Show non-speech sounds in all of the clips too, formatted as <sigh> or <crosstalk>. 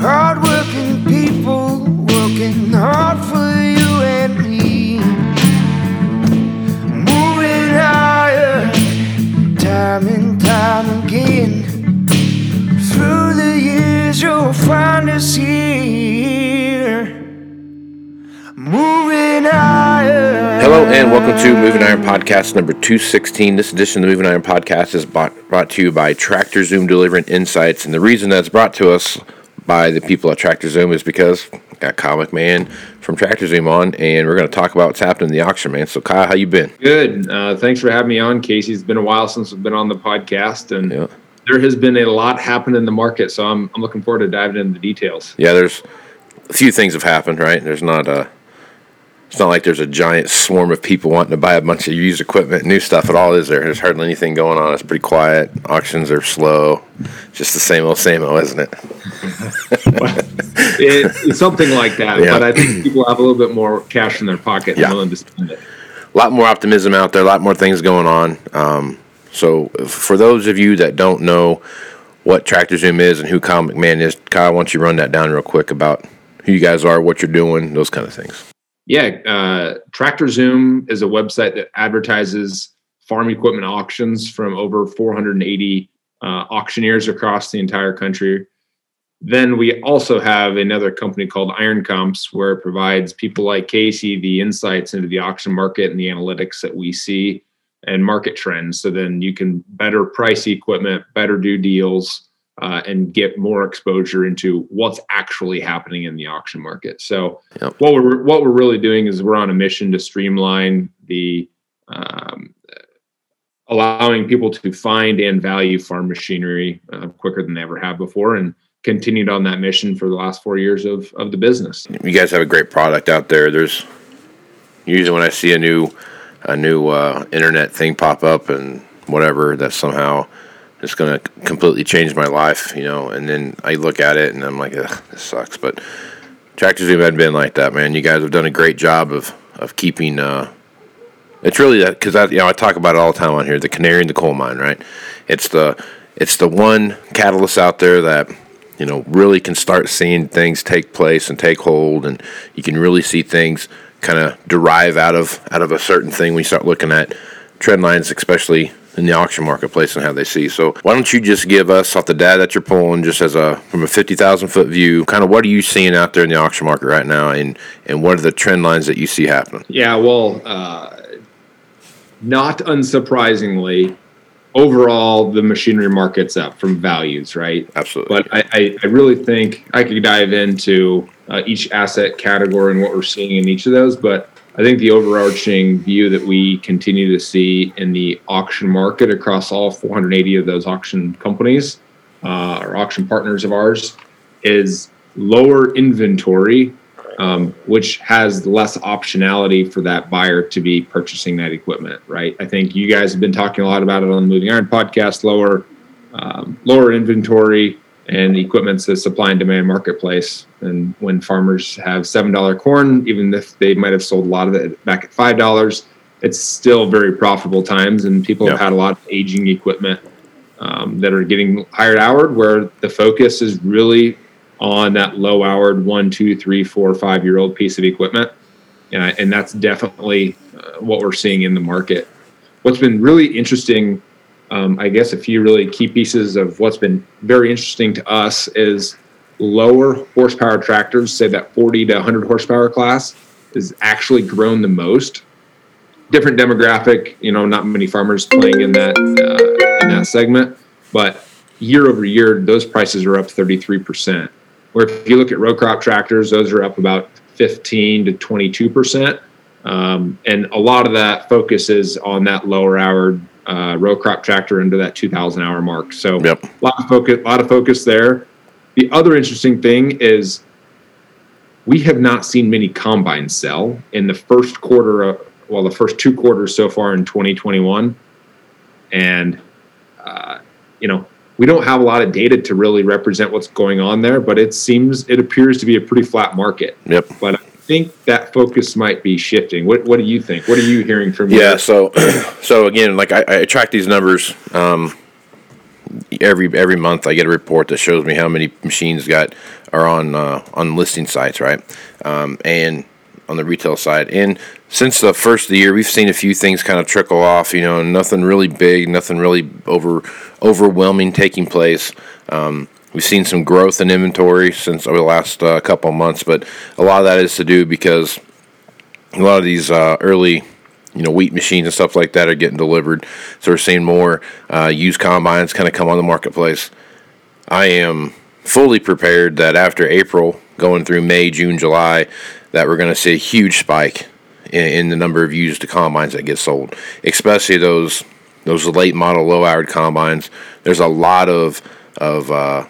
Hardworking people working hard for you and me. Moving time and time again. Through the years, here. Moving. Hello and welcome to Moving Iron Podcast number 216. This edition of the Moving Iron Podcast is brought, brought to you by Tractor Zoom Delivering Insights. And the reason that's brought to us by the people at Tractor Zoom is because I got Kyle McMahon from Tractor Zoom on, and we're going to talk about what's happening in the auction, man. So, Kyle, how you been? Good. Uh, thanks for having me on, Casey. It's been a while since we've been on the podcast, and Yeah. there has been a lot happen in the market. So I'm, I'm looking forward to diving into the details. Yeah, there's a few things have happened, right? There's not a, it's not like there's a giant swarm of people wanting to buy a bunch of used equipment, new stuff at all, is there? There's hardly anything going on. It's pretty quiet. Auctions are slow. Just the same old, same old, isn't it? It, it's something like that, Yeah. but I think people have a little bit more cash in their pocket Yeah. and willing to spend it. a lot more optimism out there, a lot more things going on. Um, so, for those of you that don't know what Tractor Zoom is and who Kyle McMahon is, Kyle, why don't you run that down real quick about who you guys are, what you're doing, those kind of things. Yeah, uh, Tractor Zoom is a website that advertises farm equipment auctions from over 480 uh, auctioneers across the entire country. Then we also have another company called Iron Comps, where it provides people like Casey the insights into the auction market and the analytics that we see and market trends. So then you can better price equipment, better do deals, uh, and get more exposure into what's actually happening in the auction market. So Yep. what we're what we're really doing is we're on a mission to streamline the um, allowing people to find and value farm machinery uh, quicker than they ever have before, and continued on that mission for the last four years of of the business. You guys have a great product out there. There's usually when I see a new a new uh, internet thing pop up and whatever that somehow it's going to completely change my life, you know. And then I look at it and I'm like, this sucks. But Tractor Zoom hadn't been like that, man. You guys have done a great job of of keeping. Uh, it's really that because I you know I talk about it all the time on here. The canary in the coal mine, right? It's the it's the one catalyst out there that you know really can start seeing things take place and take hold, and you can really see things kind of derive out of out of a certain thing when you start looking at trend lines, especially in the auction marketplace and how they see. So why don't you just give us off the data that you're pulling, just as a from a fifty thousand foot view, kind of what are you seeing out there in the auction market right now, and and what are the trend lines that you see happening? Yeah, well, uh, not unsurprisingly, overall the machinery market's up from values, right? Absolutely. But I, I, I really think I could dive into uh, each asset category and what we're seeing in each of those. But I think the overarching view that we continue to see in the auction market across all 480 of those auction companies uh, or auction partners of ours is lower inventory, um, which has less optionality for that buyer to be purchasing that equipment, right? I think you guys have been talking a lot about it on the Moving Iron podcast, lower um, lower inventory and equipment's a supply and demand marketplace. And when farmers have seven dollar corn, even if they might have sold a lot of it back at five dollars, it's still very profitable times. And people have had a lot of aging equipment um, that are getting hired houred, where the focus is really on that low houred one, two, three, four, five year old piece of equipment. And, and that's definitely uh, what we're seeing in the market. What's been really interesting um, I guess a few really key pieces of what's been very interesting to us is lower horsepower tractors, say that 40 to 100 horsepower class, is actually grown the most. different demographic. You know, not many farmers playing in that uh, in that segment, but year over year, those prices are up 33 percent. Where if you look at row crop tractors, those are up about 15 to 22 percent. Um, and a lot of that focuses on that lower hour uh, row crop tractor into that 2,000 hour mark. So Yep. a lot of focus, a lot of focus there. The other interesting thing is we have not seen many combines sell in the first quarter of well, the first two quarters so far in 2021, and uh, you know we don't have a lot of data to really represent what's going on there, but it seems it appears to be a pretty flat market. Yep. But think that focus might be shifting. What What do you think? What are you hearing from? Yeah. your- So, <clears throat> so again, like I, I track these numbers um, every every month. I get a report that shows me how many machines got are on uh, on listing sites, right? Um, and on the retail side. And since the first of the year, we've seen a few things kind of trickle off. You know, nothing really big, nothing really over overwhelming taking place. Um, we've seen some growth in inventory since over the last uh, couple of months, but a lot of that is to do because a lot of these uh, early you know wheat machines and stuff like that are getting delivered. So we're seeing more uh, used combines kind of come on the marketplace. I am fully prepared that after april going through may june july that we're going to see a huge spike in, in the number of used combines that get sold especially those those late model low hour combines. There's a lot of of uh,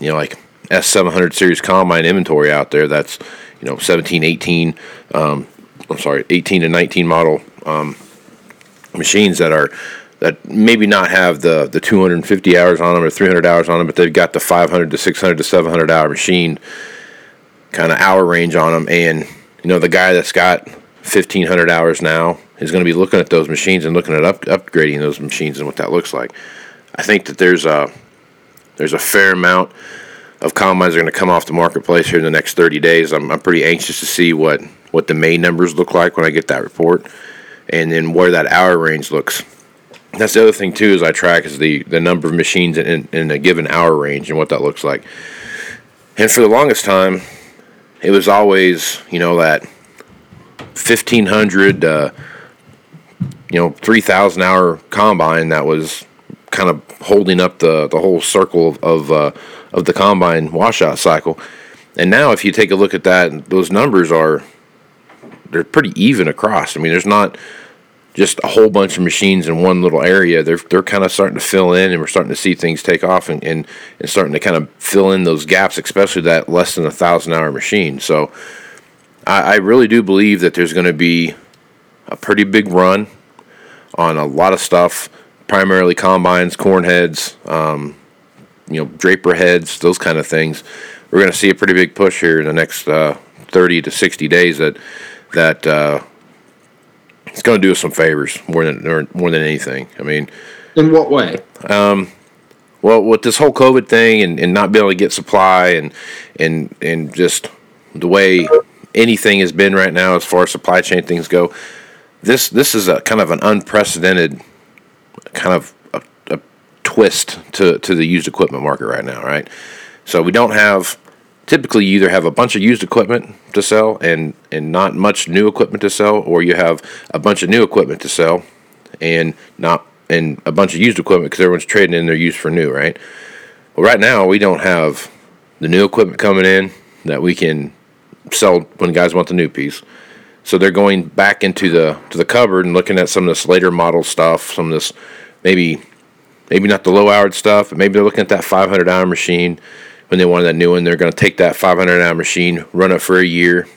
you know like S700 series combine inventory out there that's you know 17 18 um, I'm sorry 18 and 19 model um, machines that are that maybe not have the the 250 hours on them or 300 hours on them but they've got the 500 to 600 to 700 hour machine kind of hour range on them. And you know the guy that's got 1500 hours now is going to be looking at those machines and looking at up, upgrading those machines and what that looks like. I think that there's a there's a fair amount of combines are going to come off the marketplace here in the next 30 days. I'm, I'm pretty anxious to see what, what the May numbers look like when I get that report and then where that hour range looks. That's the other thing, too, is I track is the, the number of machines in, in a given hour range and what that looks like. And for the longest time, it was always, you know, that 1500, uh, you know, 3000 hour combine that was kind of holding up the, the whole circle of of, uh, of the combine washout cycle. And now, if you take a look at that, those numbers are they're pretty even across. I mean, there's not just a whole bunch of machines in one little area. They're they're kind of starting to fill in, and we're starting to see things take off and, and, and starting to kind of fill in those gaps, especially that less than a thousand hour machine. So, I, I really do believe that there's going to be a pretty big run on a lot of stuff primarily combines, corn heads, um, you know, draper heads, those kind of things. We're going to see a pretty big push here in the next uh, 30 to 60 days that that uh, it's going to do us some favors more than or more than anything. I mean, in what way? well, with this whole COVID thing and, and not being able to get supply and and and just the way anything has been right now as far as supply chain things go, this this is a kind of an unprecedented kind of a, a twist to, to the used equipment market right now, right? So we don't have typically you either have a bunch of used equipment to sell and and not much new equipment to sell, or you have a bunch of new equipment to sell and not and a bunch of used equipment because everyone's trading in their used for new, right? Well, right now we don't have the new equipment coming in that we can sell when guys want the new piece. So they're going back into the to the cupboard and looking at some of this later model stuff, some of this maybe maybe not the low hour stuff, but maybe they're looking at that 500 hour machine when they wanted that new one. They're going to take that 500 hour machine, run it for a year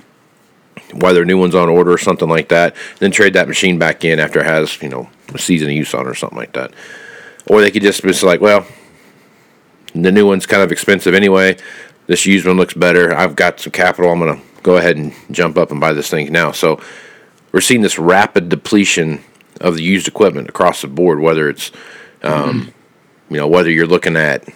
while their new one's on order or something like that, then trade that machine back in after it has you know a season of use on it or something like that. Or they could just be like, well, the new one's kind of expensive anyway. This used one looks better. I've got some capital. I'm going to go ahead and jump up and buy this thing now. So we're seeing this rapid depletion of the used equipment across the board, whether it's, um, you know, whether you're looking at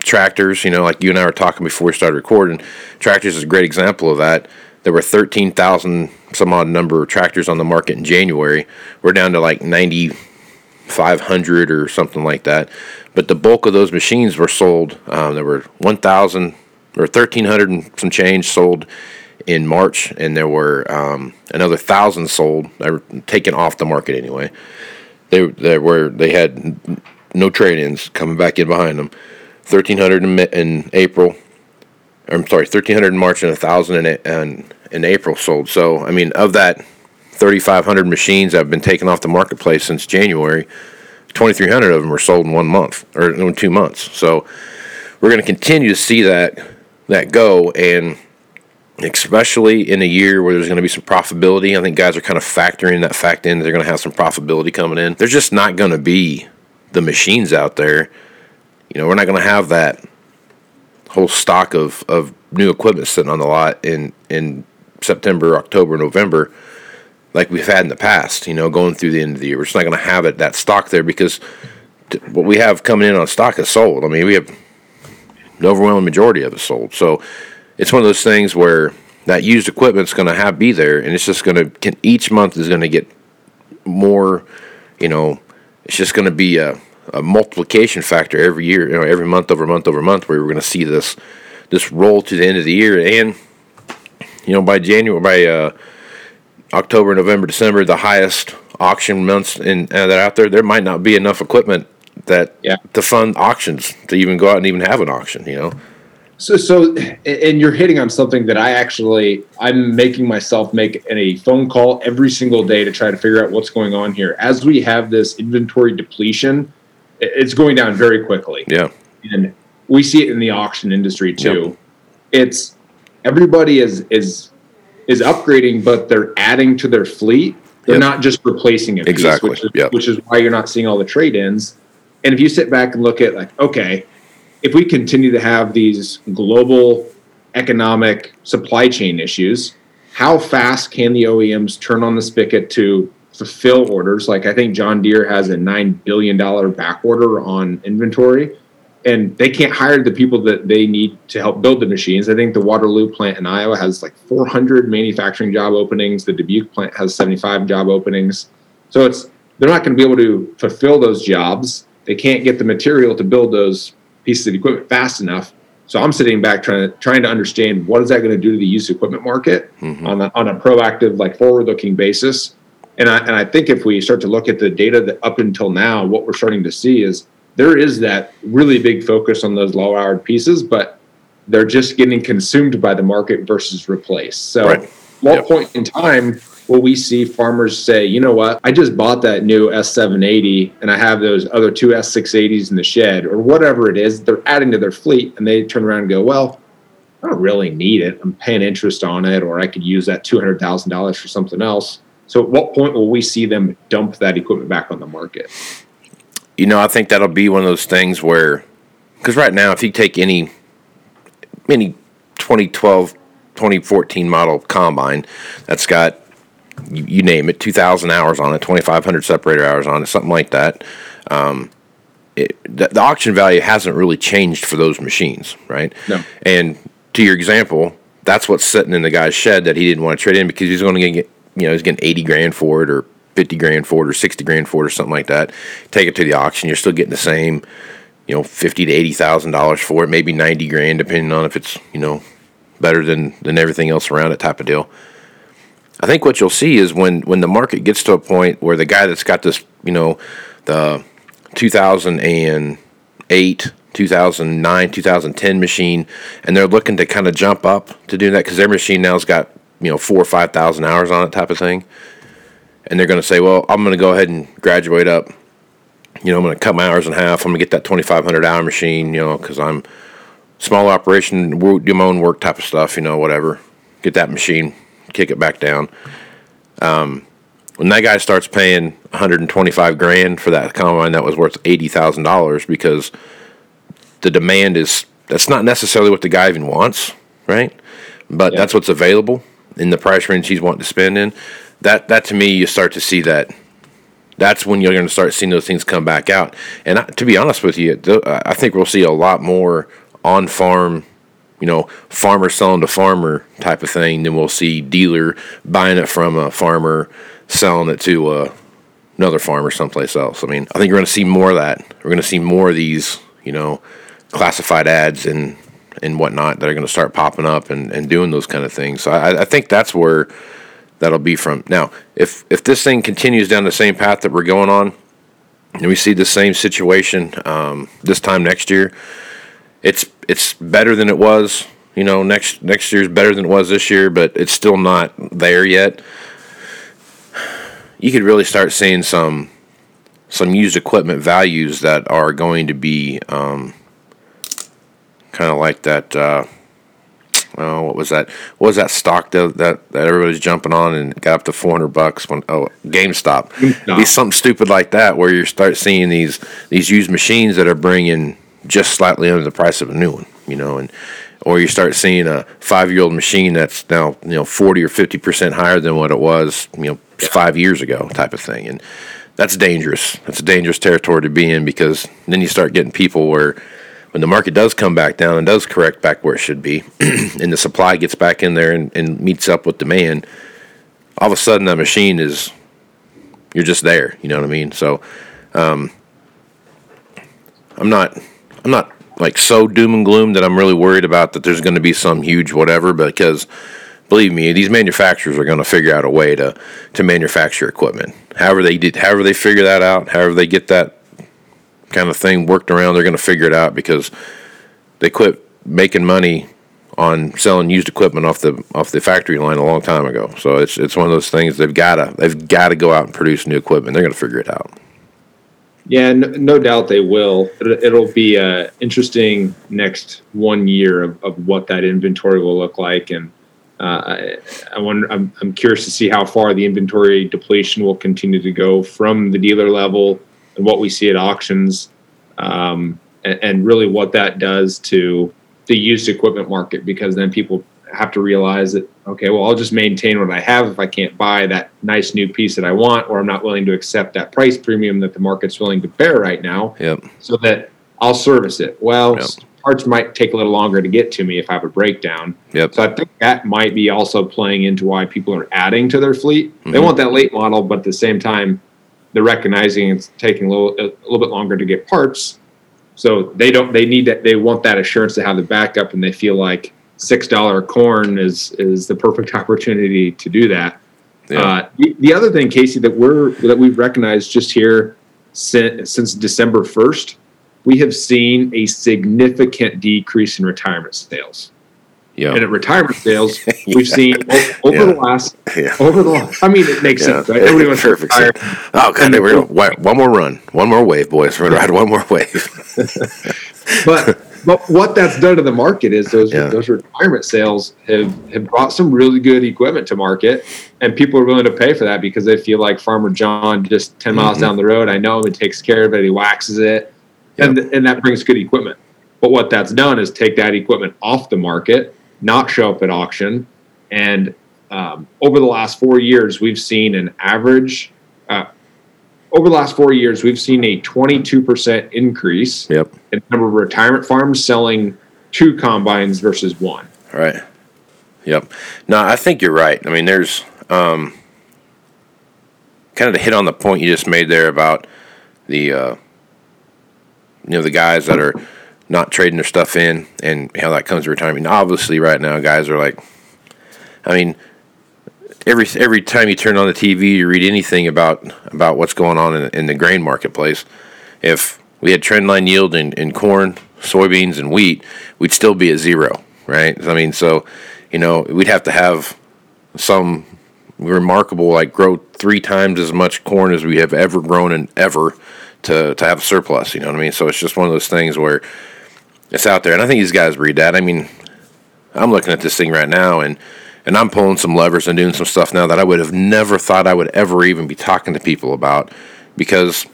tractors, you know, like you and I were talking before we started recording. Tractors is a great example of that. There were 13,000 some odd number of tractors on the market in January. We're down to like 9,500 or something like that. But the bulk of those machines were sold. Um, there were 1,000 or 1,300 and some change sold in March, and there were um, another thousand sold. They were taken off the market anyway. They were they had no trade-ins coming back in behind them. Thirteen hundred in, April. I'm sorry, thirteen hundred in March and a thousand in, in in April sold. So I mean, of that 3,500 machines that have been taken off the marketplace since January, 2,300 of them were sold in one month or in two months. So we're going to continue to see that that go, and especially in a year where there's going to be some profitability. I think guys are kind of factoring that fact in. They're going to have some profitability coming in. There's just not going to be the machines out there. You know, we're not going to have that whole stock of, of new equipment sitting on the lot in in September, October, November like we've had in the past, you know, going through the end of the year. We're just not going to have it that stock there because what we have coming in on stock is sold. I mean, we have the overwhelming majority of it sold. So it's one of those things where that used equipment's going to have be there, and it's just going to can, each month is going to get more. You know, it's just going to be a, a multiplication factor every year. You know, every month over month over month, where we're going to see this this roll to the end of the year, and you know by January by uh, October, November, December, the highest auction months in uh, that are out there, there might not be enough equipment that Yeah. to fund auctions to even go out and even have an auction. You know, So, so, and you're hitting on something that I actually, I'm making myself make a phone call every single day to try to figure out what's going on here. As we have this inventory depletion, it's going down very quickly. yeah, and we see it in the auction industry too. It's everybody is is is upgrading, but they're adding to their fleet. They're Yep. not just replacing it, Exactly, which is, yep. which is why you're not seeing all the trade-ins. And if you sit back and look at like, okay, if we continue to have these global economic supply chain issues, how fast can the OEMs turn on the spigot to fulfill orders? Like I think John Deere has a nine billion dollar back order on inventory and they can't hire the people that they need to help build the machines. I think the Waterloo plant in Iowa has like 400 manufacturing job openings. The Dubuque plant has 75 job openings. So it's they're not going to be able to fulfill those jobs. They can't get the material to build those pieces of equipment fast enough. So I'm sitting back trying to trying to understand what is that going to do to the used equipment market mm-hmm. on a, on a proactive, like forward-looking basis. And I, and I think if we start to look at the data that up until now, what we're starting to see is there is that really big focus on those low hour pieces, but they're just getting consumed by the market versus replaced. So, Right. what Yep. point in time will we see farmers say, you know what, I just bought that new S780 and I have those other two S680s in the shed or whatever it is, they're adding to their fleet and they turn around and go, well, I don't really need it. I'm paying interest on it, or I could use that $200,000 for something else. So, at what point will we see them dump that equipment back on the market? you know, I think that'll be one of those things where, because right now, if you take any any 2012, 2014 model combine that's got you, you name it, 2,000 hours on it, 2,500 separator hours on it, something like that. Um, it, the, the auction value hasn't really changed for those machines, right? No. And to your example, that's what's sitting in the guy's shed that he didn't want to trade in because he's going to get, you know, he's getting 80 grand for it or 50 grand for it or 60 grand for it or something like that. Take it to the auction, you're still getting the same, you know, 50 to 80,000 dollars for it, maybe 90 grand depending on if it's, you know, better than than everything else around it type of deal. I think what you'll see is when when the market gets to a point where the guy that's got this, you know, the 2008, 2009, 2010 machine, and they're looking to kind of jump up to do that because their machine now's got you know four or five thousand hours on it, type of thing, and they're going to say, well, I'm going to go ahead and graduate up. You know, I'm going to cut my hours in half. I'm going to get that 2,500 hour machine. You know, because I'm small operation, do my own work type of stuff. You know, whatever. Get that machine, kick it back down. Um, when that guy starts paying 125 grand for that combine that was worth eighty thousand dollars because the demand is that's not necessarily what the guy even wants, right? But Yeah. that's what's available in the price range he's wanting to spend in. That that to me, you start to see that. That's when you're going to start seeing those things come back out. And I, to be honest with you, I think we'll see a lot more on farm you know, farmer selling to farmer type of thing, then we'll see dealer buying it from a farmer, selling it to uh, another farmer someplace else. I mean, I think we're going to see more of that. We're going to see more of these, you know, classified ads in and whatnot that are going to start popping up and, and doing those kind of things. So I, I think that's where that'll be from. Now, if if this thing continues down the same path that we're going on, and we see the same situation um, this time next year, it's it's better than it was. You know, next next year's better than it was this year, but it's still not there yet. You could really start seeing some some used equipment values that are going to be um, kind of like that. Uh, oh, what was that? What was that stock that, that that everybody's jumping on and got up to four hundred bucks when oh GameStop? GameStop. Be something stupid like that where you start seeing these these used machines that are bringing just slightly under the price of a new one, you know, and or you start seeing a five year old machine that's now you know forty or fifty percent higher than what it was you know five years ago, type of thing, and that's dangerous. That's a dangerous territory to be in because then you start getting people where when the market does come back down and does correct back where it should be, <clears throat> and the supply gets back in there and, and meets up with demand, all of a sudden that machine is you're just there. You know what I mean? So um, I'm not I'm not like so doom and gloom that I'm really worried about that there's going to be some huge whatever because believe me these manufacturers are going to figure out a way to to manufacture equipment. However they did however they figure that out however they get that kind of thing worked around they're going to figure it out because they quit making money on selling used equipment off the off the factory line a long time ago. So it's it's one of those things they've got to they've got to go out and produce new equipment. They're going to figure it out Yeah, no, no doubt they will. It- It'll be a interesting next one year of, of what that inventory will look like, and uh, I, I wonder. I'm, I'm curious to see how far the inventory depletion will continue to go from the dealer level and what we see at auctions, um, and, and really what that does to the used equipment market. Because then people have to realize that okay, well, I'll just maintain what I have if I can't buy that nice new piece that I want, or I'm not willing to accept that price premium that the market's willing to bear right now yep so that I'll service it. Well, Yep. parts might take a little longer to get to me if I have a breakdown. yep So I think that might be also playing into why people are adding to their fleet. They Mhm. want that late model, but at the same time, they're recognizing it's taking a little a little bit longer to get parts. So they don't they need that they want that assurance to have the backup, and they feel like six dollar corn is is the perfect <laughs> opportunity to do that. yeah Uh, the, the other thing, Casey, that we're that we've recognized just here since, since December first, we have seen a significant decrease in retirement sales. yeah And at retirement sales, <laughs> we've seen over Yeah. the last yeah over the last. I mean, it makes Yeah, sense, right? Everybody wants to retire. Oh god, we're gonna one more run, one more wave, boys. We're gonna ride one more wave. but but what that's done to the market is those Yeah. those retirement sales have have brought some really good equipment to market, and people are willing to pay for that because they feel like Farmer John just 10 miles Mhm. down the road. I know him, he takes care of it, he waxes it, and and that brings good equipment. But what that's done is take that equipment off the market, not show up at auction, and um, over the last four years, we've seen an average. Uh, over the last four years, we've seen a 22% increase Yep. in the number of retirement farms selling two combines versus one. Right. Yep. No, I think you're right. I mean, there's um, kind of to hit on the point you just made there about the uh, you know the guys that are not trading their stuff in and how that comes to retirement. Now, obviously, right now, guys are like, I mean, every every time you turn on the TV, you read anything about about what's going on in, in the grain marketplace. If we had trendline yield in, in corn, soybeans, and wheat, we'd still be at zero, right? I mean, so you know, we'd have to have some remarkable like grow three times as much corn as we have ever grown in ever to to have a surplus. You know what I mean? So it's just one of those things where it's out there, and I think these guys read that. I mean, I'm looking at this thing right now, and and I'm pulling some levers and doing some stuff now that I would have never thought I would ever even be talking to people about because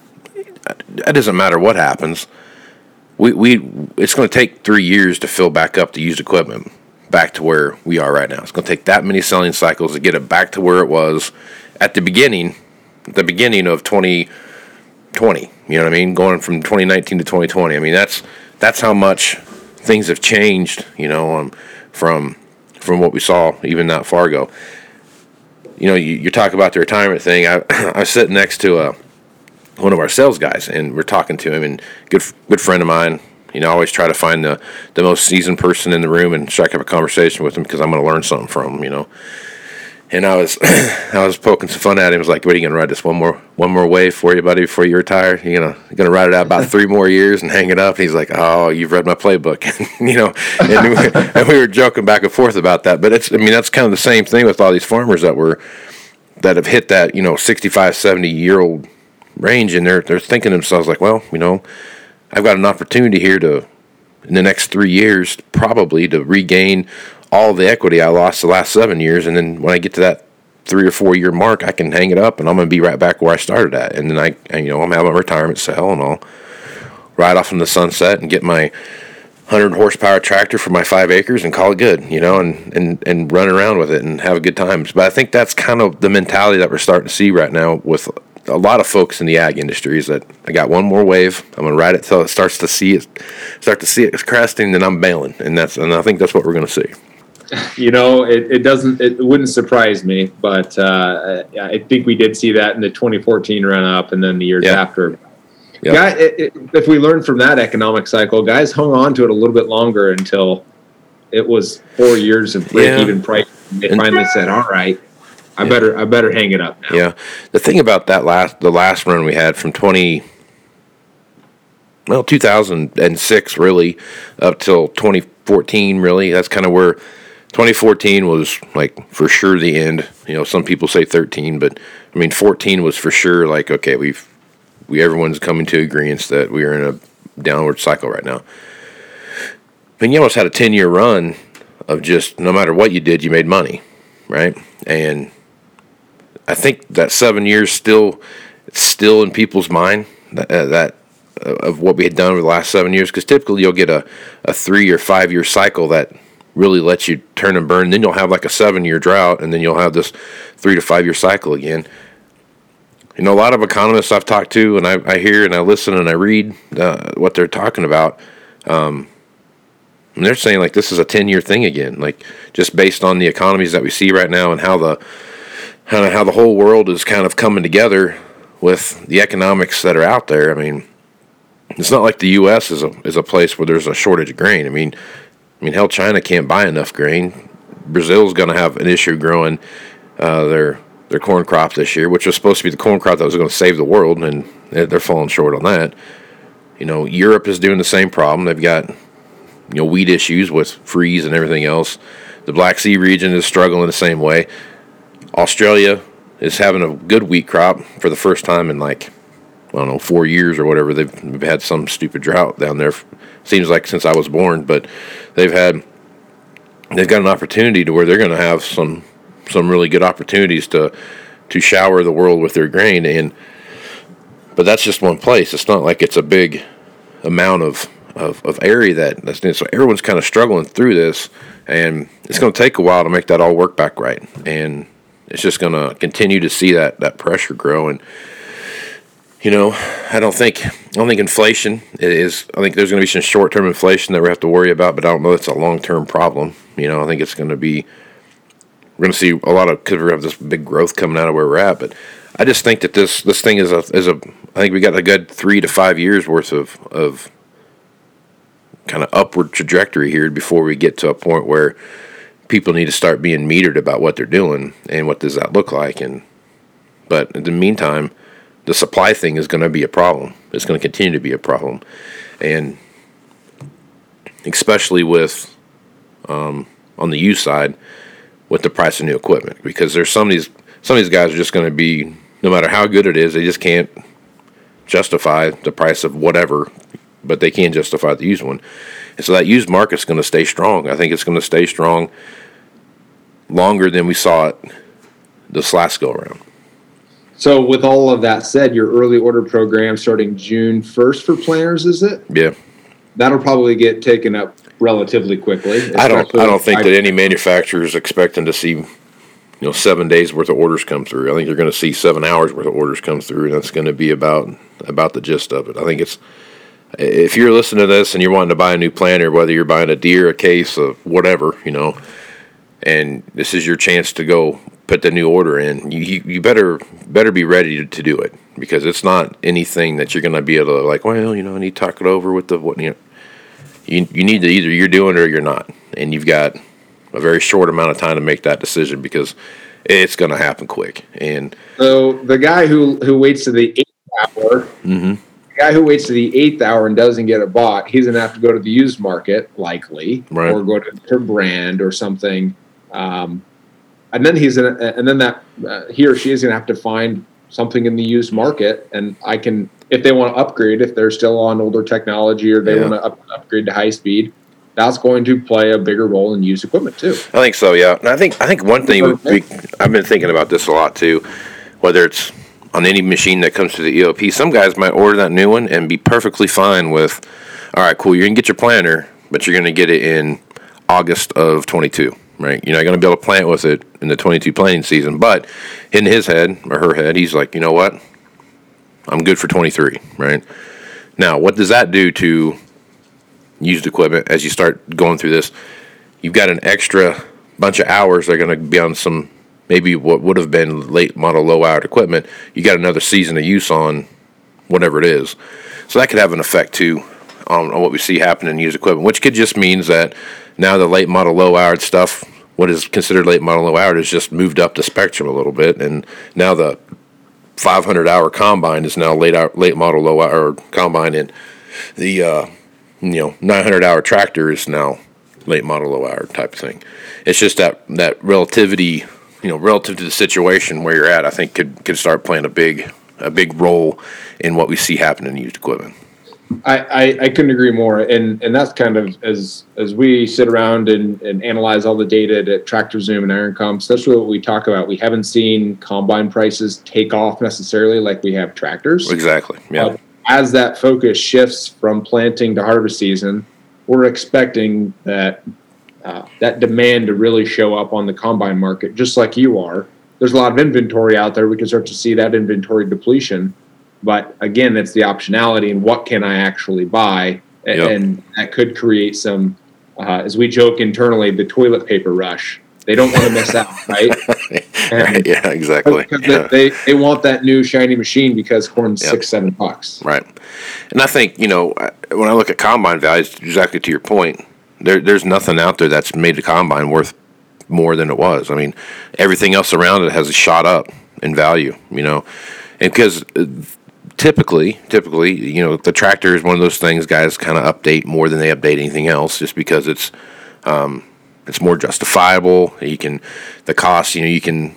it doesn't matter what happens. We we it's going to take three years to fill back up the used equipment back to where we are right now. It's going to take that many selling cycles to get it back to where it was at the beginning, the beginning of 2020. You know what I mean? Going from 2019 to 2020. I mean that's that's how much things have changed. You know, um, from from what we saw even not far ago. You know, you, you talk about the retirement thing. I <clears throat> I sitting next to a one of our sales guys, and we're talking to him, and good good friend of mine. You know, I always try to find the the most seasoned person in the room and strike up a conversation with them because I'm going to learn something from them. You know. And I was, <clears throat> I was poking some fun at him. I was like, "What are you gonna ride this one more, one more wave for you, buddy, before you retire? You gonna, you gonna ride it out about <laughs> three more years and hang it up?" And he's like, "Oh, you've read my playbook, <laughs> you know." And we, <laughs> and we were joking back and forth about that. But it's, I mean, that's kind of the same thing with all these farmers that were, that have hit that, you know, 65, 70 year old range, and they're they're thinking to themselves like, "Well, you know, I've got an opportunity here to, in the next three years, probably to regain." All the equity I lost the last seven years, and then when I get to that three or four year mark, I can hang it up, and I'm going to be right back where I started at. And then I, and, you know, I'm having a retirement sale, and I'll ride off in the sunset and get my hundred horsepower tractor for my five acres and call it good, you know, and and and run around with it and have a good times. But I think that's kind of the mentality that we're starting to see right now with a lot of folks in the ag industry is that I got one more wave. I'm gonna ride it till it starts to see it, start to see it cresting, then I'm bailing, and that's and I think that's what we're gonna see you know, it, it doesn't, it wouldn't surprise me, but uh, I think we did see that in the 2014 run up and then the years yeah. after. Yeah. Guy, it, it, if we learn from that economic cycle, guys hung on to it a little bit longer until it was four years of break yeah. even price. They and finally said, "All right, I yeah. better, I better hang it up now." Yeah. The thing about that last, the last run we had from 20, well, 2006 really up till 2014 really. That's kind of where 2014 was like for sure the end. You know, some people say 13, but I mean 14 was for sure like okay, we've we everyone's coming to agreement that we are in a downward cycle right now. I mean, you almost had a 10 year run of just no matter what you did, you made money, right? And I think that seven years still it's still in people's mind that, uh, that uh, of what we had done over the last seven years because typically you'll get a, a three or five year cycle that really lets you turn and burn. Then you'll have like a seven year drought, and then you'll have this three to five year cycle again. You know, a lot of economists I've talked to, and I, I hear and I listen and I read uh, what they're talking about. Um, and they're saying like this is a ten year thing again, like just based on the economies that we see right now and how the how, how the whole world is kind of coming together with the economics that are out there. I mean, it's not like the U.S. is a is a place where there's a shortage of grain. I mean, I mean, hell, China can't buy enough grain. Brazil's going to have an issue growing uh, their their corn crop this year, which was supposed to be the corn crop that was going to save the world, and they're falling short on that. You know, Europe is doing the same problem. They've got you know wheat issues with freeze and everything else. The Black Sea region is struggling the same way. Australia is having a good wheat crop for the first time in like I don't know four years or whatever. They've, had some stupid drought down there seems like since I was born, but they've had they've got an opportunity to where they're going to have some some really good opportunities to to shower the world with their grain and but that's just one place. It's not like it's a big amount of of, of area that that's so everyone's kind of struggling through this and it's going to take a while to make that all work back right and it's just going to continue to see that that pressure grow and you know, I don't think I don't think inflation is. I think there's going to be some short term inflation that we have to worry about, but I don't know it's a long term problem. You know, I think it's going to be. We're going to see a lot of because we have this big growth coming out of where we're at, but I just think that this this thing is a is a. I think we got a good three to five years worth of of kind of upward trajectory here before we get to a point where people need to start being metered about what they're doing and what does that look like and but in the meantime the supply thing is going to be a problem. It's going to continue to be a problem, and especially with um, on the used side with the price of new equipment because there's some of these some of these guys are just going to be no matter how good it is they just can't justify the price of whatever but they can justify the used one. And so that used market's going to stay strong. I think it's going to stay strong longer than we saw it this last go around so, with all of that said, your early order program starting June 1st for planners, is it? Yeah. That'll probably get taken up relatively quickly. I don't. I don't think I, that any manufacturer is expecting to see, you know, seven days worth of orders come through. I think you're going to see seven hours worth of orders come through, and that's going to be about about the gist of it. I think it's if you're listening to this and you're wanting to buy a new planter, whether you're buying a Deere, a case, of whatever, you know, and this is your chance to go put the new order in, you, you better better be ready to, to do it because it's not anything that you're going to be able to like. Well, you know, I need to talk it over with the what you know. you you need to either you're doing it or you're not, and you've got a very short amount of time to make that decision because it's going to happen quick. And So the guy who who waits to the eighth hour, Mhm. the guy who waits to the eighth hour and doesn't get it bought, he's gonna have to go to the used market likely, Right. or go to to brand or something. Um, and then he's gonna, and then that uh, he or she is gonna have to find something in the used market. And I can, if they want to upgrade, if they're still on older technology or they Yeah. want to up, upgrade to high speed, that's going to play a bigger role in used equipment too. I think so, yeah. And I think I think one thing we, we, I've been thinking about this a lot too, whether it's on any machine that comes to the EOP. Some guys might order that new one and be perfectly fine with, all right, cool, you're gonna get your planter, but you're gonna get it in August of 22, right? You're not gonna be able to plant with it in the 22 planting season. But in his head or her head, he's like, you know what? I'm good for 23, right? Now, what does that do to used equipment as you start going through this? You've got an extra bunch of hours that are going to be on some maybe what would have been late model low hour equipment. You got another season of use on whatever it is. So that could have an effect too on, on what we see happen in used equipment, which could just means that now the late model low hour stuff, what is considered late model low hour, has just moved up the spectrum a little bit, and now the 500 hour combine is now late hour, late model low hour combine, and the uh, you know 900 hour tractor is now late model low hour type of thing. It's just that that relativity, you know, relative to the situation where you're at, I think could could start playing a big a big role in what we see happen in used equipment. I, I, I couldn't agree more, and and that's kind of as as we sit around and, and analyze all the data at Tractor Zoom and Iron Comps. That's really what we talk about. We haven't seen combine prices take off necessarily like we have tractors. Exactly. Yeah. Uh, as that focus shifts from planting to harvest season, we're expecting that uh, that demand to really show up on the combine market, just like you are. There's a lot of inventory out there. We can start to see that inventory depletion. But again, it's the optionality and what can I actually buy, A- Yep. and that could create some, uh, as we joke internally, the toilet paper rush. They don't want to miss out, <laughs> right? right. Yeah. Exactly. Yeah. they, they want that new shiny machine because corn's Yep. six, seven bucks. Right. And I think, you know, when I look at combine values, exactly to your point, there, there's nothing out there that's made the combine worth more than it was. I mean, everything else around it has shot up in value, you know, and because uh, typically, typically, you know, the tractor is one of those things guys kind of update more than they update anything else just because it's, um, it's more justifiable. You can, the cost, you know, you can,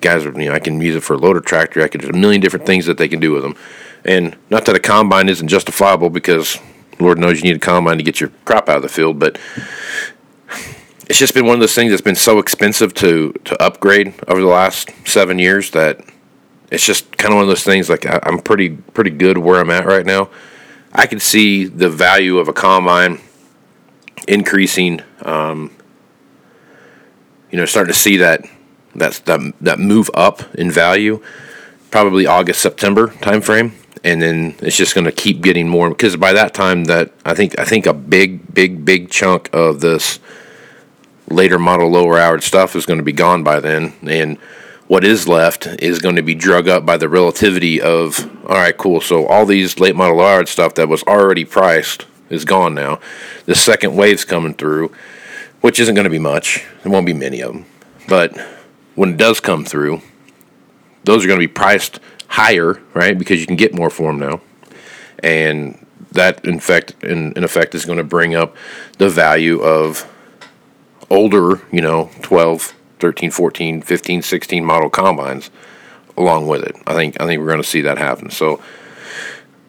guys, you know, I can use it for a loader tractor. I could, there's a million different things that they can do with them. And not that a combine isn't justifiable because Lord knows you need a combine to get your crop out of the field, but it's just been one of those things that's been so expensive to to upgrade over the last seven years that it's just kind of one of those things. Like I, I'm pretty pretty good where I'm at right now. I can see the value of a combine increasing. Um, you know, starting to see that that that that move up in value, probably August September timeframe, and then it's just going to keep getting more because by that time that I think I think a big big big chunk of this later model lower hour stuff is going to be gone by then, and what is left is going to be drug up by the relativity of all right, cool. So all these late model hour stuff that was already priced is gone now. The second wave's coming through, which isn't going to be much. There won't be many of them, but when it does come through, those are going to be priced higher, right? Because you can get more for them now, and that in fact, in, in effect, is going to bring up the value of older, you know, 12, 13, 14, 15, 16 model combines along with it. I think I think we're going to see that happen. So,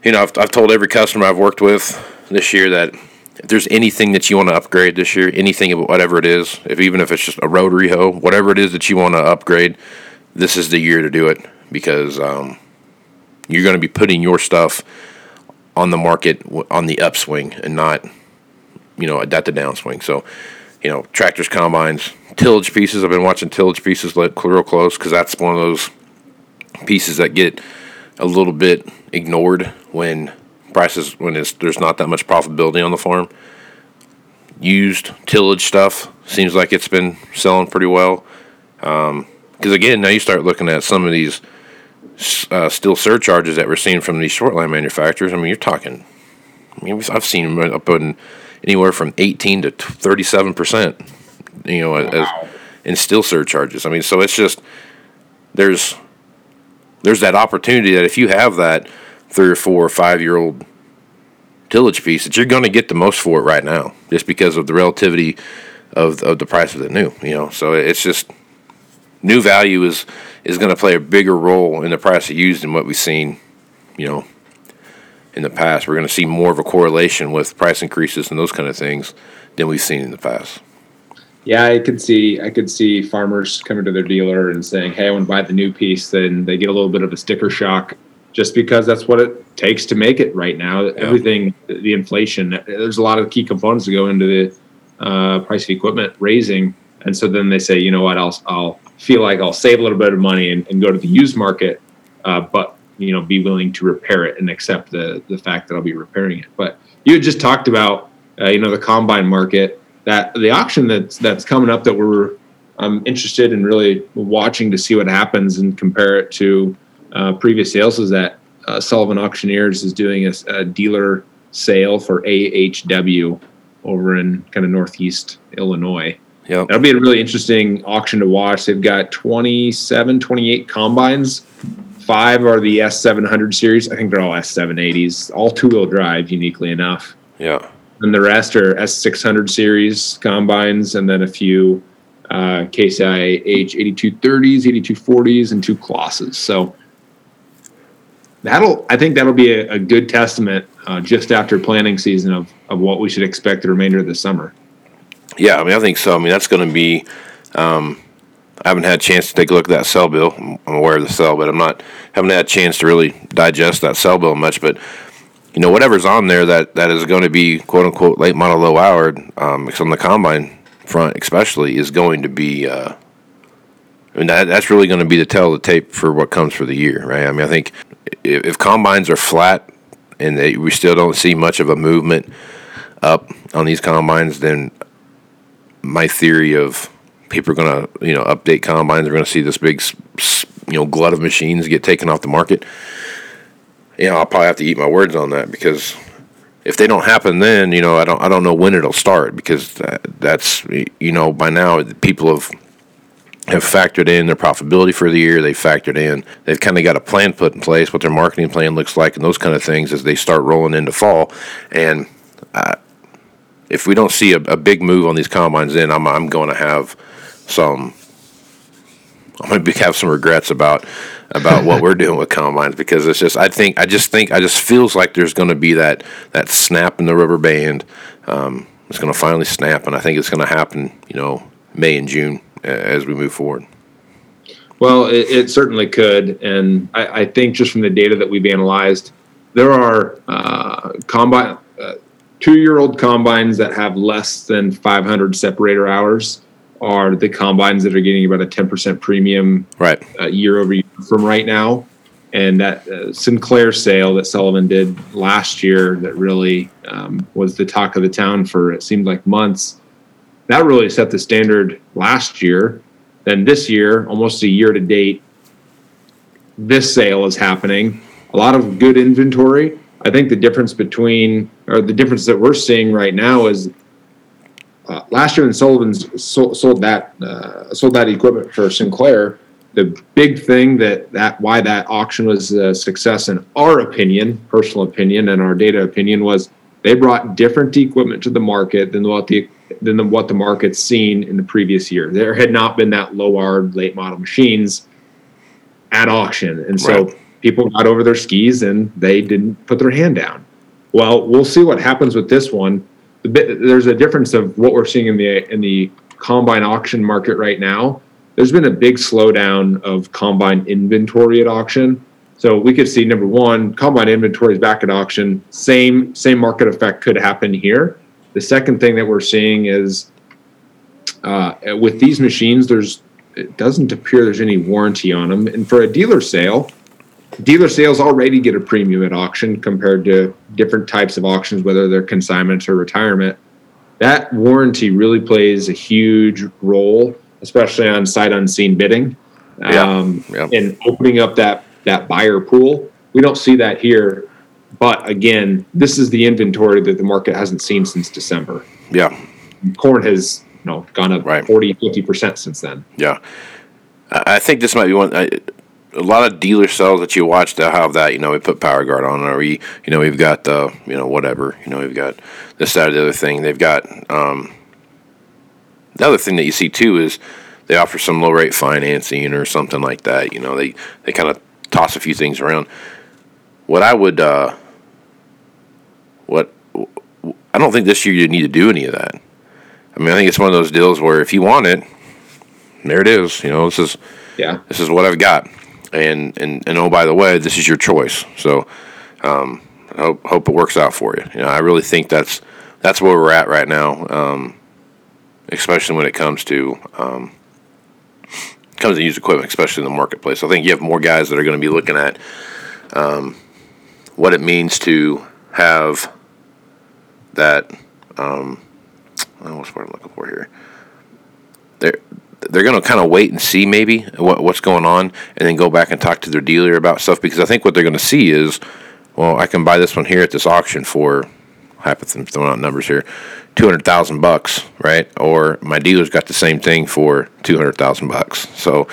you know, I've, I've told every customer I've worked with this year that if there's anything that you want to upgrade this year, anything whatever it is, if even if it's just a rotary hoe, whatever it is that you want to upgrade, this is the year to do it because um, you're going to be putting your stuff on the market on the upswing and not, you know, at the downswing. So, you know, tractors, combines, tillage pieces. I've been watching tillage pieces let real close because that's one of those pieces that get a little bit ignored when prices when there's not that much profitability on the farm. Used tillage stuff seems like it's been selling pretty well. Because again, now you start looking at some of these uh, steel surcharges that we're seeing from these short line manufacturers. I mean, you're talking. I mean, I've seen them up in anywhere from 18 to 37 percent. You know, as, in steel surcharges. I mean, so it's just there's there's that opportunity that if you have that three or four or five year old tillage piece, that you're going to get the most for it right now, just because of the relativity of of the price of the new. You know, so it's just new value is is going to play a bigger role in the price of used than what we've seen. You know, in the past, we're going to see more of a correlation with price increases and those kind of things than we've seen in the past. Yeah, I could see I could see farmers coming to their dealer and saying, "Hey, I want to buy the new piece." Then they get a little bit of a sticker shock, just because that's what it takes to make it right now. Yeah. Everything, the inflation, there's a lot of key components that go into the uh, price of equipment raising, and so then they say, "You know what? I'll I'll feel like I'll save a little bit of money and, and go to the used market, uh, but you know, be willing to repair it and accept the the fact that I'll be repairing it." But you had just talked about, uh, you know, the combine market that the auction that's that's coming up that we're I'm interested in really watching to see what happens and compare it to uh, previous sales is that uh, Sullivan Auctioneers is doing a, a, dealer sale for AHW over in kind of northeast Illinois. Yeah, that'll be a really interesting auction to watch. They've got 27, 28 combines. Five are the S700 series. I think they're all S780s, all two wheel drive, uniquely enough. Yeah and the rest are S600 series combines, and then a few uh, Case IH 8230s, 8240s, and two Claases. So that'll, I think that'll be a, a good testament uh, just after planning season of, of what we should expect the remainder of the summer. Yeah, I mean, I think so. I mean, that's going to be. Um, I haven't had a chance to take a look at that cell bill. I'm aware of the cell, but I'm not haven't had a chance to really digest that cell bill much. But you know whatever's on there that that is going to be quote unquote late model low houred um, on the combine front especially is going to be uh, I mean that, that's really going to be the tell of the tape for what comes for the year right? I mean I think if, if combines are flat and they, we still don't see much of a movement up on these combines then my theory of people are going to you know update combines are going to see this big you know glut of machines get taken off the market you know, I'll probably have to eat my words on that because if they don't happen then, you know, I don't I don't know when it'll start because that, that's you know by now people have have factored in their profitability for the year. They've factored in. They've kind of got a plan put in place, what their marketing plan looks like, and those kind of things as they start rolling into fall. And uh, if we don't see a, a, big move on these combines, then I'm I'm going to have some. I'm to have some regrets about about what we're doing with combines because it's just I think I just think I just feels like there's going to be that that snap in the rubber band. Um, it's going to finally snap, and I think it's going to happen. You know, May and June as we move forward. Well, it, it certainly could, and I, I, think just from the data that we've analyzed, there are uh, combine uh, two-year-old combines that have less than 500 separator hours are the combines that are getting about a 10% premium right. uh, year over year from right now. And that uh, sinclair sale that sullivan did last year that really um, was the talk of the town for it seemed like months that really set the standard last year. Then this year almost a year to date this sale is happening. A lot of good inventory. I think the difference between or the difference that we're seeing right now is uh, last year when Sullivan's sold, sold that uh, sold that equipment for Sinclair, the big thing that that why that auction was a success in our opinion, personal opinion, and our data opinion was they brought different equipment to the market than what the than the, what the market's seen in the previous year. There had not been that low R late model machines at auction, and so right. people got over their skis and they didn't put their hand down. Well, we'll see what happens with this one there's a difference of what we're seeing in the in the combine auction market right now. There's been a big slowdown of combine inventory at auction. So we could see number one, combine inventory is back at auction. Same same market effect could happen here. The second thing that we're seeing is uh, with these machines, there's it doesn't appear there's any warranty on them. And for a dealer sale, dealer sales already get a premium at auction compared to different types of auctions, whether they're consignments or retirement. That warranty really plays a huge role, especially on sight unseen bidding, um, yeah, yeah. in opening up that that buyer pool. We don't see that here But again, this is the inventory that the market hasn't seen since December. Yeah, Corn has you know gone up Right. 40, 50 percent since then. yeah. I, I think this might be one. I, a lot of dealer sales that you watch that have that. You know, we put PowerGard on, or we, you know, we've got the, you know, whatever. You know, we've got this, that, or the other thing. They've got. Um, the other thing that you see too is they offer some low rate financing or something like that. You know, they they kind of toss a few things around. What I would, uh, what I don't think this year you need to do any of that. I mean, I think it's one of those deals where if you want it, there it is. You know, this is Yeah, this is what I've got, and and and oh by the way, this is your choice. So, um, I hope hope it works out for you. You know, I really think that's that's where we're at right now, um, especially when it comes to um, comes to used equipment, especially in the marketplace. I think you have more guys that are going to be looking at um, what it means to have that. Um, what's what I'm looking for here? They're they're going to kind of wait and see maybe what, what's going on, and then go back and talk to their dealer about stuff because I think what they're going to see is, well, I can buy this one here at this auction for, hypothetically throwing out numbers here, two hundred thousand bucks, right? Or my dealer's got the same thing for two hundred thousand bucks. So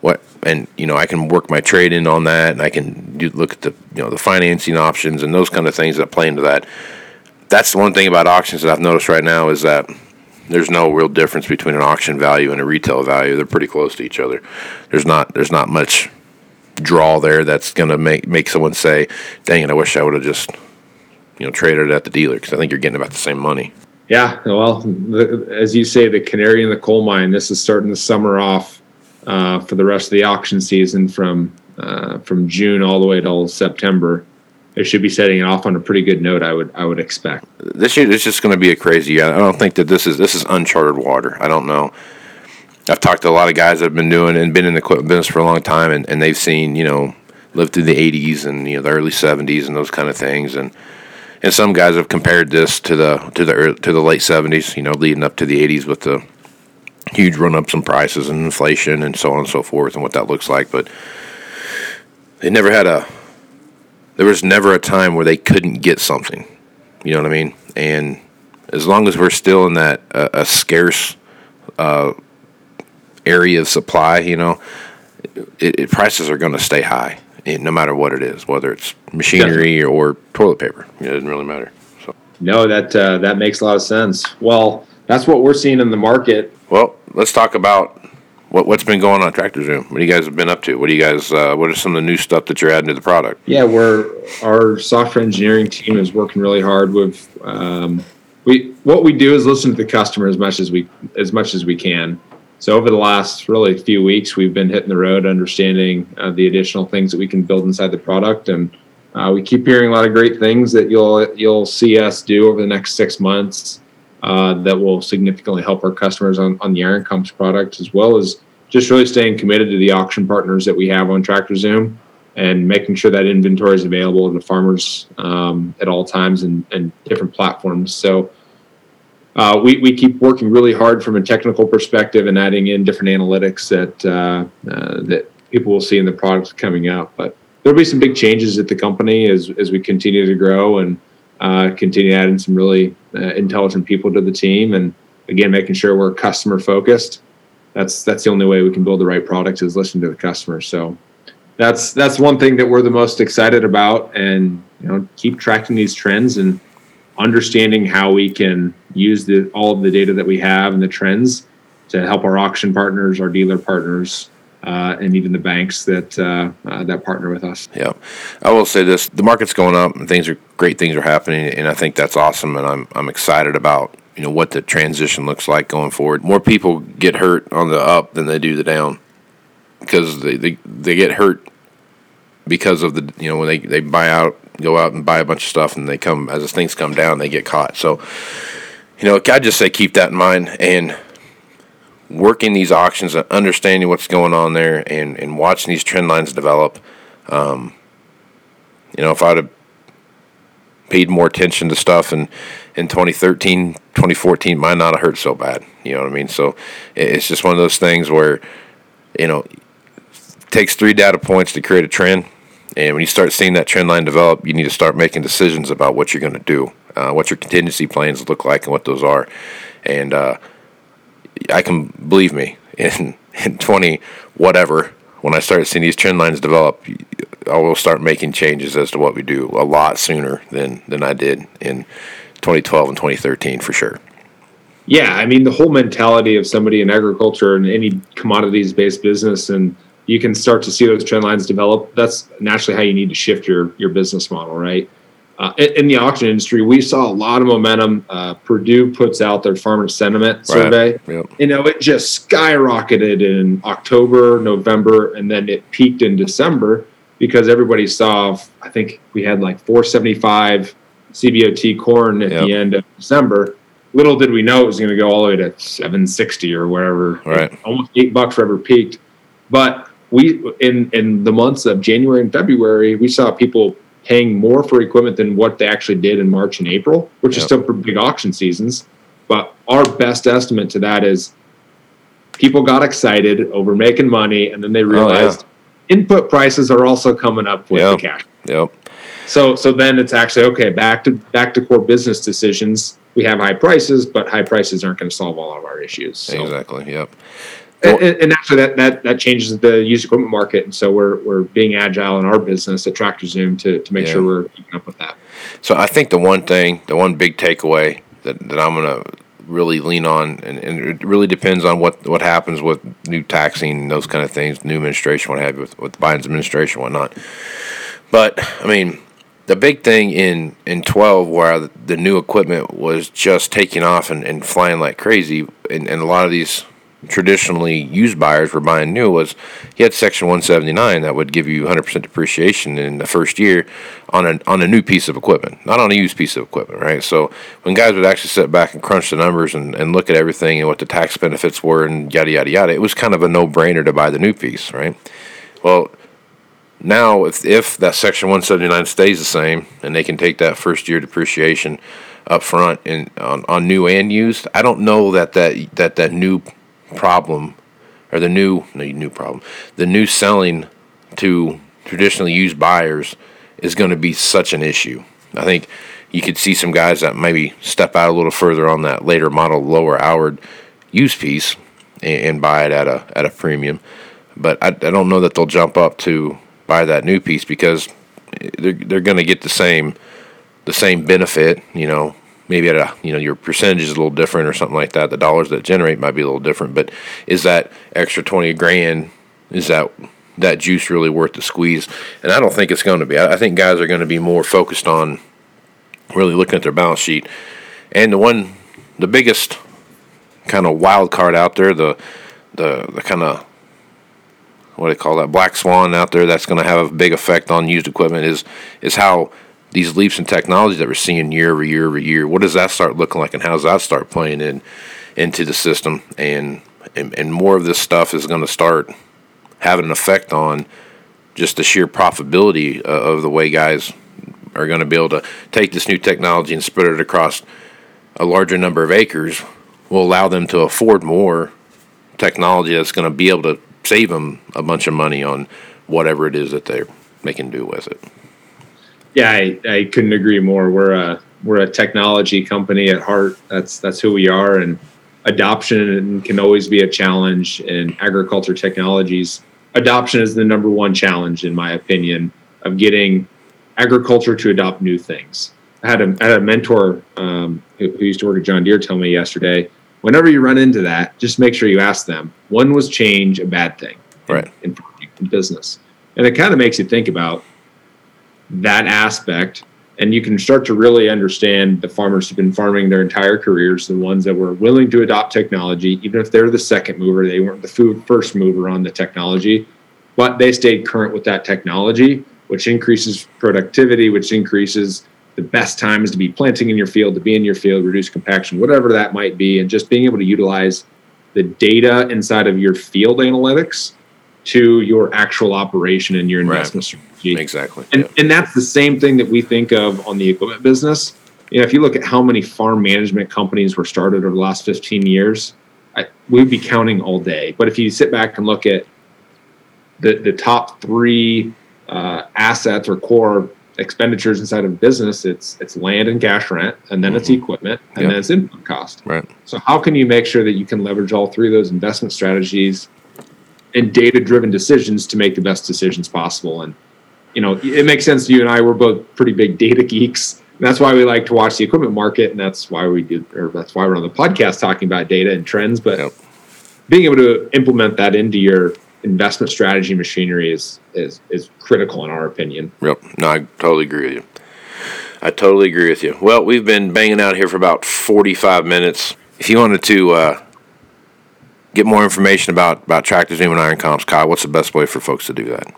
what? And you know, I can work my trade in on that, and I can do, look at the you know the financing options and those kind of things that play into that. That's the one thing about auctions that I've noticed right now is that there's no real difference between an auction value and a retail value. They're pretty close to each other. There's not there's not much draw there that's going to make make someone say, "Dang it, I wish I would have just you know traded it at the dealer" because I think you're getting about the same money. yeah. Well, the, as you say, the canary in the coal mine. This is starting the summer off uh, for the rest of the auction season from uh, from June all the way till September. They should be setting it off on a pretty good note. I would I would expect. This year is just going to be a crazy year. I don't think that this is this is uncharted water. I don't know. I've talked to a lot of guys that have been doing and been in the equipment business for a long time, and, and they've seen you know lived through the '80s and you know the early '70s and those kind of things, and and some guys have compared this to the to the to the late '70s, you know, leading up to the '80s with the huge run ups in prices and inflation and so on and so forth, and what that looks like. But they never had a. There was never a time where they couldn't get something. You know what I mean? And as long as we're still in that uh, a scarce uh, area of supply, you know, it, it, prices are going to stay high, no matter what it is, whether it's machinery or toilet paper. It doesn't really matter. So, No, that uh, that makes a lot of sense. Well, that's what we're seeing in the market. well, let's talk about what what's been going on Tractor Zoom. What do you guys have been up to? What do you guys? Uh, what are some of the new stuff that you're adding to the product? Yeah, we're our software engineering team is working really hard with. Um, we what we do is listen to the customer as much as we as much as we can. So over the last really few weeks, we've been hitting the road, understanding uh, the additional things that we can build inside the product, and uh, we keep hearing a lot of great things that you'll you'll see us do over the next six months uh, that will significantly help our customers on on the Iron Comps product, as well as just really staying committed to the auction partners that we have on Tractor Zoom and making sure that inventory is available to farmers um, at all times and, and different platforms. So uh, we, we keep working really hard from a technical perspective and adding in different analytics that uh, uh, that people will see in the products coming out. But there'll be some big changes at the company as, as we continue to grow and uh, continue adding some really uh, intelligent people to the team. And again, making sure we're customer focused. That's that's the only way we can build the right product is listen to the customer. So that's that's one thing that we're the most excited about and you know keep tracking these trends and understanding how we can use the all of the data that we have and the trends to help our auction partners our dealer partners uh, and even the banks that uh, uh, that partner with us Yeah, I will say this: the market's going up, and things are great. Things are happening, and I think that's awesome. And I'm I'm excited about you know what the transition looks like going forward. More people get hurt on the up than they do the down because they they, they get hurt because of the you know when they, they buy out go out and buy a bunch of stuff and they come as things come down they get caught so you know i just say keep that in mind and working these auctions and understanding what's going on there and, and watching these trend lines develop um, you know if i'd have paid more attention to stuff in, in 2013 2014 might not have hurt so bad you know what i mean so it's just one of those things where you know takes three data points to create a trend And when you start seeing that trend line develop, you need to start making decisions about what you're going to do, uh, what your contingency plans look like, and what those are. And uh, I can believe me <laughs> in in 20 whatever when I start seeing these trend lines develop, I will start making changes as to what we do a lot sooner than than I did in 2012 and 2013 for sure. Yeah, I mean the whole mentality of somebody in agriculture and any commodities based business and you can start to see those trend lines develop. That's naturally how you need to shift your your business model, right? Uh, in, the auction industry, we saw a lot of momentum. Uh, Purdue puts out their farmer sentiment survey. Right. Yep. You know, it just skyrocketed in October, November, and then it peaked in December because everybody saw. I think we had like 475 CBOT corn at yep. the end of December. Little did we know it was going to go all the way to 760 or wherever. Right. Almost eight bucks forever peaked. But we in in the months of January and February, we saw people paying more for equipment than what they actually did in March and April, which yep. is still for big auction seasons. But our best estimate to that is people got excited over making money and then they realized oh, yeah. Input prices are also coming up with yep. the cash. Yep. So so then it's actually okay, back to back to core business decisions. We have high prices, but high prices aren't going to solve all of our issues. So. Exactly. Yep and, and, actually that, that that changes the used equipment market and so we're we're being agile in our business at tractor zoom to, to make yeah. sure we're keeping up with that so i think the one thing the one big takeaway that, that i'm going to really lean on and, and it really depends on what what happens with new taxing those kind of things new administration what have you with, with biden's administration whatnot. But i mean the big thing in, in 12 where the new equipment was just taking off and, and flying like crazy and, and a lot of these traditionally used buyers were buying new was you had Section 179 that would give you 100% depreciation in the first year on a on a new piece of equipment, not on a used piece of equipment, right? So when guys would actually sit back and crunch the numbers and, and look at everything and what the tax benefits were and yada yada yada, it was kind of a no brainer to buy the new piece, right? Well, now if if that Section 179 stays the same and they can take that first year depreciation up front and on, on new and used, I don't know that that that, that new problem or the new new problem the new selling to traditionally used buyers is going to be such an issue. I think you could see some guys that maybe step out a little further on that later model lower hour used piece and, and, buy it at a at a premium. But I, I don't know that they'll jump up to buy that new piece because they're, they're going to get the same the same benefit you know maybe at a you know your percentage is a little different or something like that. The dollars that generate might be a little different but is that extra 20 grand is that that juice really worth the squeeze? And i don't think it's going to be. I think guys are going to be more focused on really looking at their balance sheet. And the one the biggest kind of wild card out there the the, the kind of what do they call that black swan out there that's going to have a big effect on used equipment is is how these leaps in technology that we're seeing year over year over year, what does that start looking like, and how does that start playing in into the system? And and, and more of this stuff is going to start having an effect on just the sheer profitability uh, of the way guys are going to be able to take this new technology and spread it across a larger number of acres will allow them to afford more technology that's going to be able to save them a bunch of money on whatever it is that they're they can do with it. Yeah, I, I couldn't agree more. We're a we're a technology company at heart. That's that's who we are, and adoption can always be a challenge in agriculture technologies. Adoption is the number one challenge, in my opinion, of getting agriculture to adopt new things. I had a, I had a mentor um, who, who used to work at John Deere tell me yesterday, whenever you run into that, just make sure you ask them, when was change a bad thing right. in, in business? And it kind of makes you think about that aspect and you can start to really understand the farmers who've been farming their entire careers the ones that were willing to adopt technology even if they're the second mover they weren't the food first mover on the technology but they stayed current with that technology which increases productivity which increases the best times to be planting in your field to be in your field reduce compaction whatever that might be and just being able to utilize the data inside of your field analytics to your actual operation and your investment right. strategy. Exactly. And, and that's the same thing that we think of on the equipment business. You know, if you look at how many farm management companies were started over the last 15 years, I, we'd be counting all day. But if you sit back and look at the, the top three uh, assets or core expenditures inside of a business, it's it's land and cash rent, and then it's equipment, and Yep. then it's input cost. Right. So how can you make sure that you can leverage all three of those investment strategies and data-driven decisions to make the best decisions possible? And you know, it makes sense to you and I. We're both pretty big data geeks. And that's why we like to watch the equipment market, and that's why we do, or that's why we're on the podcast talking about data and trends. But Yep. being able to implement that into your investment strategy machinery is is is critical in our opinion. Yep. No, I totally agree with you. I totally agree with you. Well, we've been banging out here for about 45 minutes. If you wanted to uh, get more information about, about tractors, and iron comps, Kyle, what's the best way for folks to do that?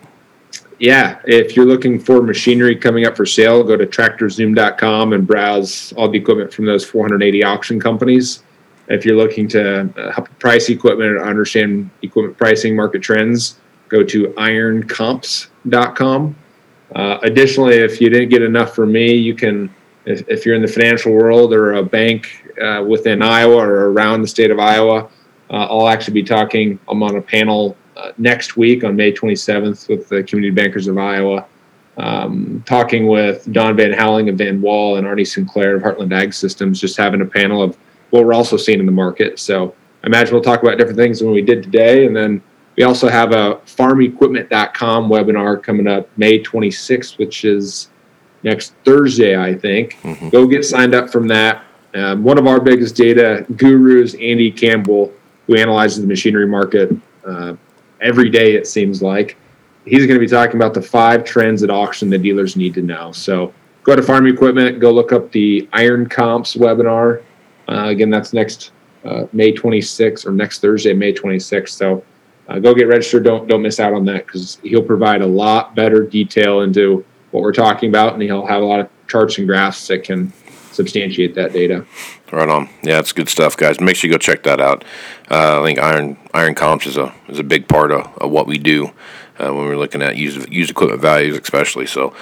Yeah, if you're looking for machinery coming up for sale, go to tractorzoom.com and browse all the equipment from those 480 auction companies. If you're looking to uh, price equipment or understand equipment pricing market trends, go to ironcomps.com. Uh, additionally, if you didn't get enough from me, you can, if, if you're in the financial world or a bank uh, within Iowa or around the state of Iowa, I'll actually be talking. I'm on a panel uh, next week on May 27th with the Community Bankers of Iowa, um, talking with Don Van Houweling of Van Wall and Arnie Sinclair of Heartland Ag Systems, just having a panel of what we're also seeing in the market. So I imagine we'll talk about different things than we did today. And then we also have a farmequipment.com webinar coming up May 26th, which is next Thursday, I think. Go get signed up from that. Um, one of our biggest data gurus, Andy Campbell, who analyzes the machinery market uh, every day, it seems like. He's going to be talking about the five trends at auction that dealers need to know. So go to Farm Equipment, go look up the Iron Comps webinar. Uh, again, that's next uh, May 26th or next Thursday, May 26th. So uh, go get registered. Don't don't miss out on that because he'll provide a lot better detail into what we're talking about, and he'll have a lot of charts and graphs that can substantiate that data. Right on. Yeah, it's good stuff, guys. Make sure you go check that out. Uh, I think Iron Iron Comps is a is a big part of, of what we do uh, when we're looking at used used equipment values, especially. So,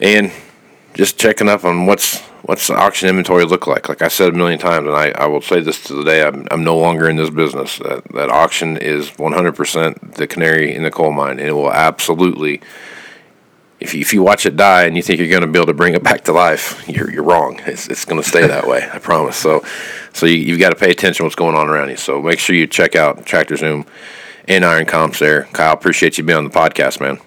and just checking up on what's what's the auction inventory look like. Like I said a million times, and I, I will say this to the day I'm, I'm no longer in this business. That that auction is 100% the canary in the coal mine, and it will absolutely if you, if you watch it die and you think you're going to be able to bring it back to life, you're, you're wrong. It's, it's going to stay that way, I promise. So, so you, you've got to pay attention to what's going on around you. So make sure you check out Tractor Zoom and Iron Comps there. Kyle, appreciate you being on the podcast, man.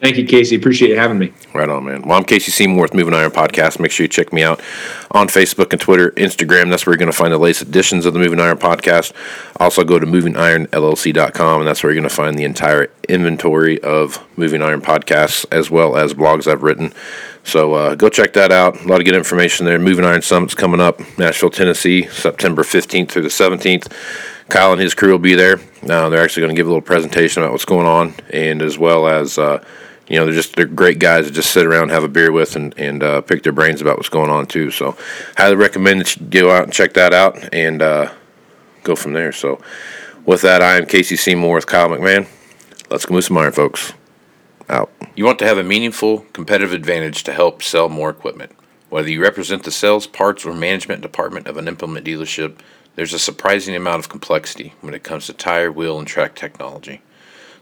Thank you, Casey. Appreciate you having me. Right on, man. Well, I'm Casey Seymour with Moving Iron Podcast. Make sure you check me out on Facebook and Twitter, Instagram. That's where you're going to find the latest editions of the Moving Iron Podcast. Also, go to movingironllc.com, and that's where you're going to find the entire inventory of Moving Iron podcasts as well as blogs I've written. So uh, go check that out. A lot of good information there. Moving Iron Summit's coming up, Nashville, Tennessee, September 15th through the 17th. Kyle and his crew will be there. Uh, they're actually going to give a little presentation about what's going on, and as well as uh, you know, they're just they're great guys to just sit around, have a beer with, and and uh, pick their brains about what's going on too. So, highly recommend that you go out and check that out and uh, go from there. So, with that, I am Casey Seymour with Kyle McMahon. Let's go move some iron, folks. Out. You want to have a meaningful competitive advantage to help sell more equipment. Whether you represent the sales, parts, or management department of an implement dealership, there's a surprising amount of complexity when it comes to tire, wheel, and track technology.